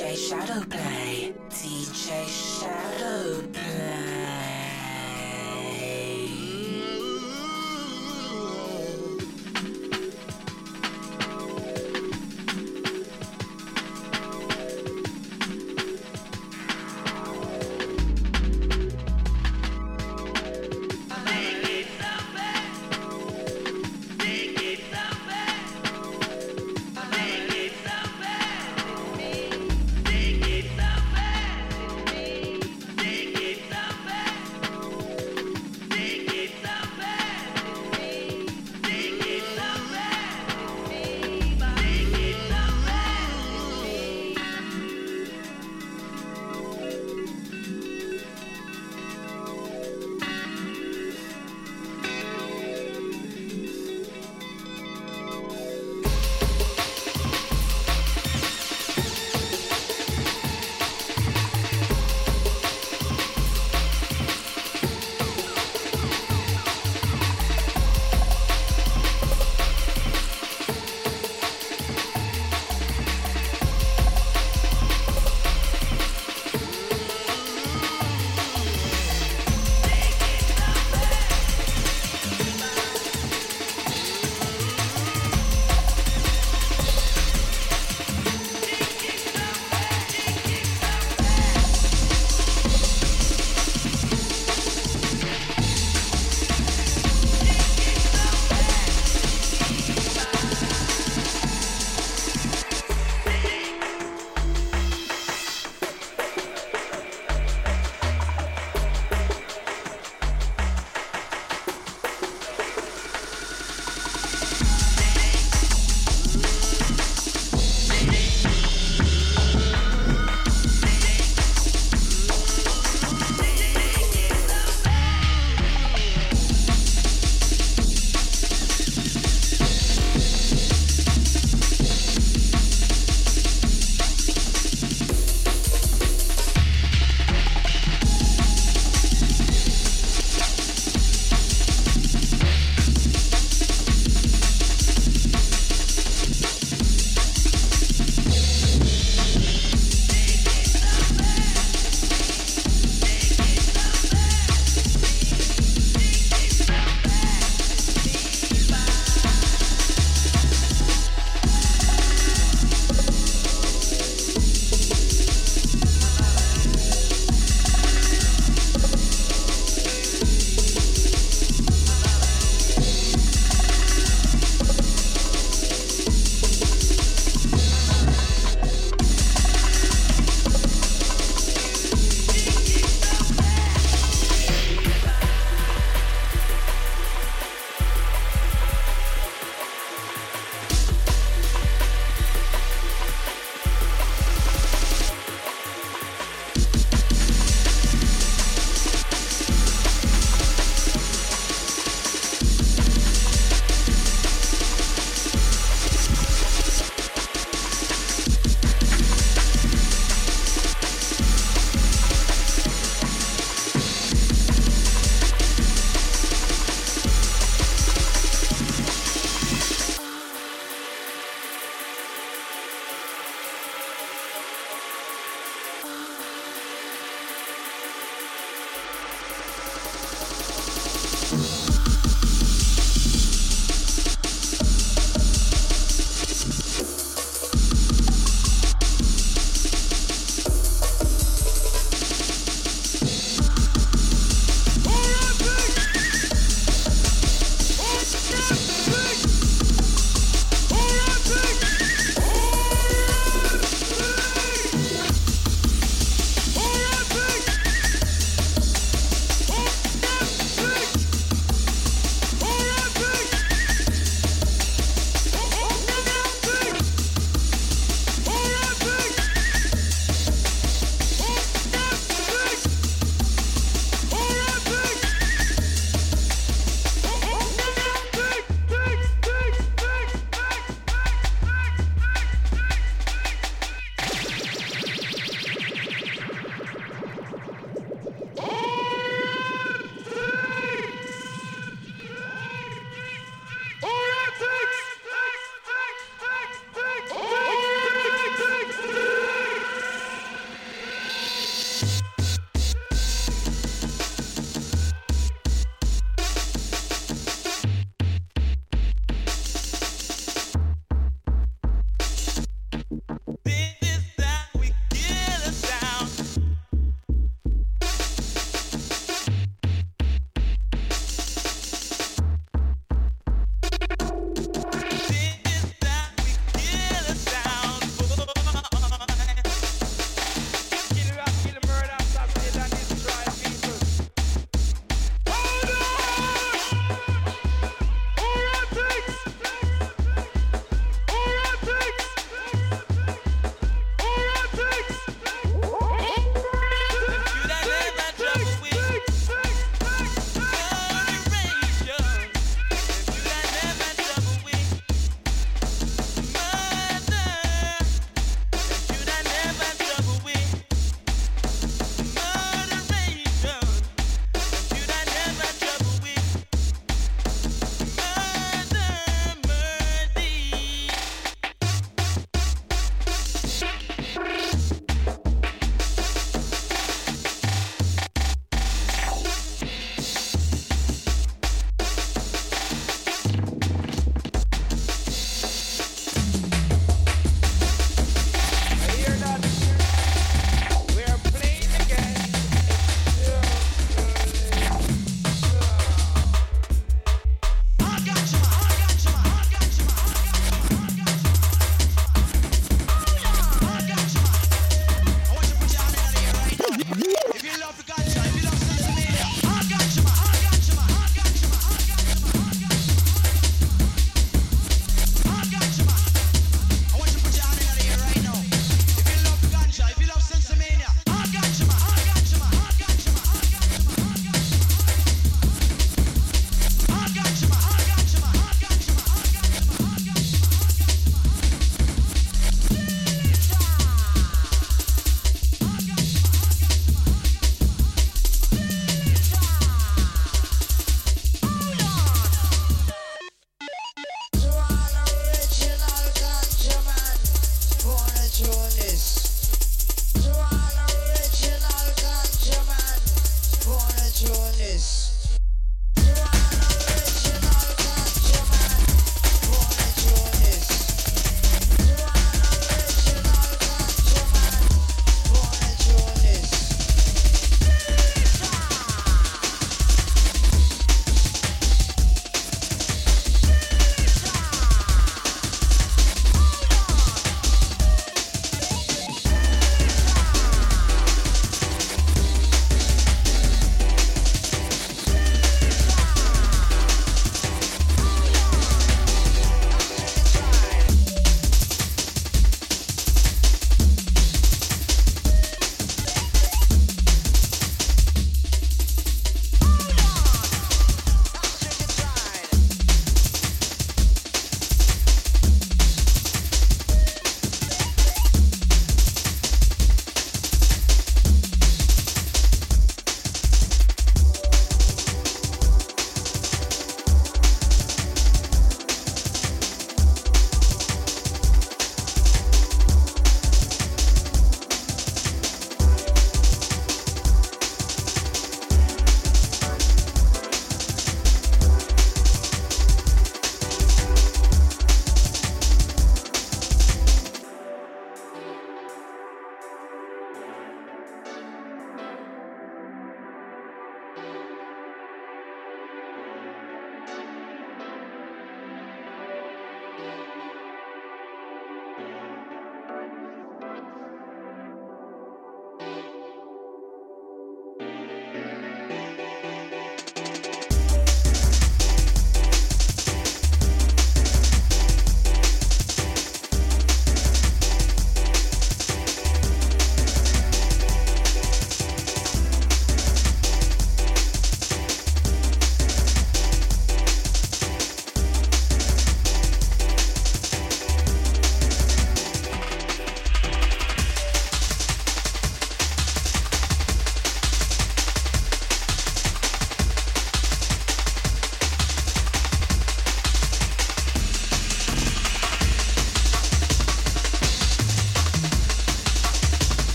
DJ Shadowplay. DJ Shadowplay.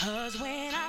Cause when I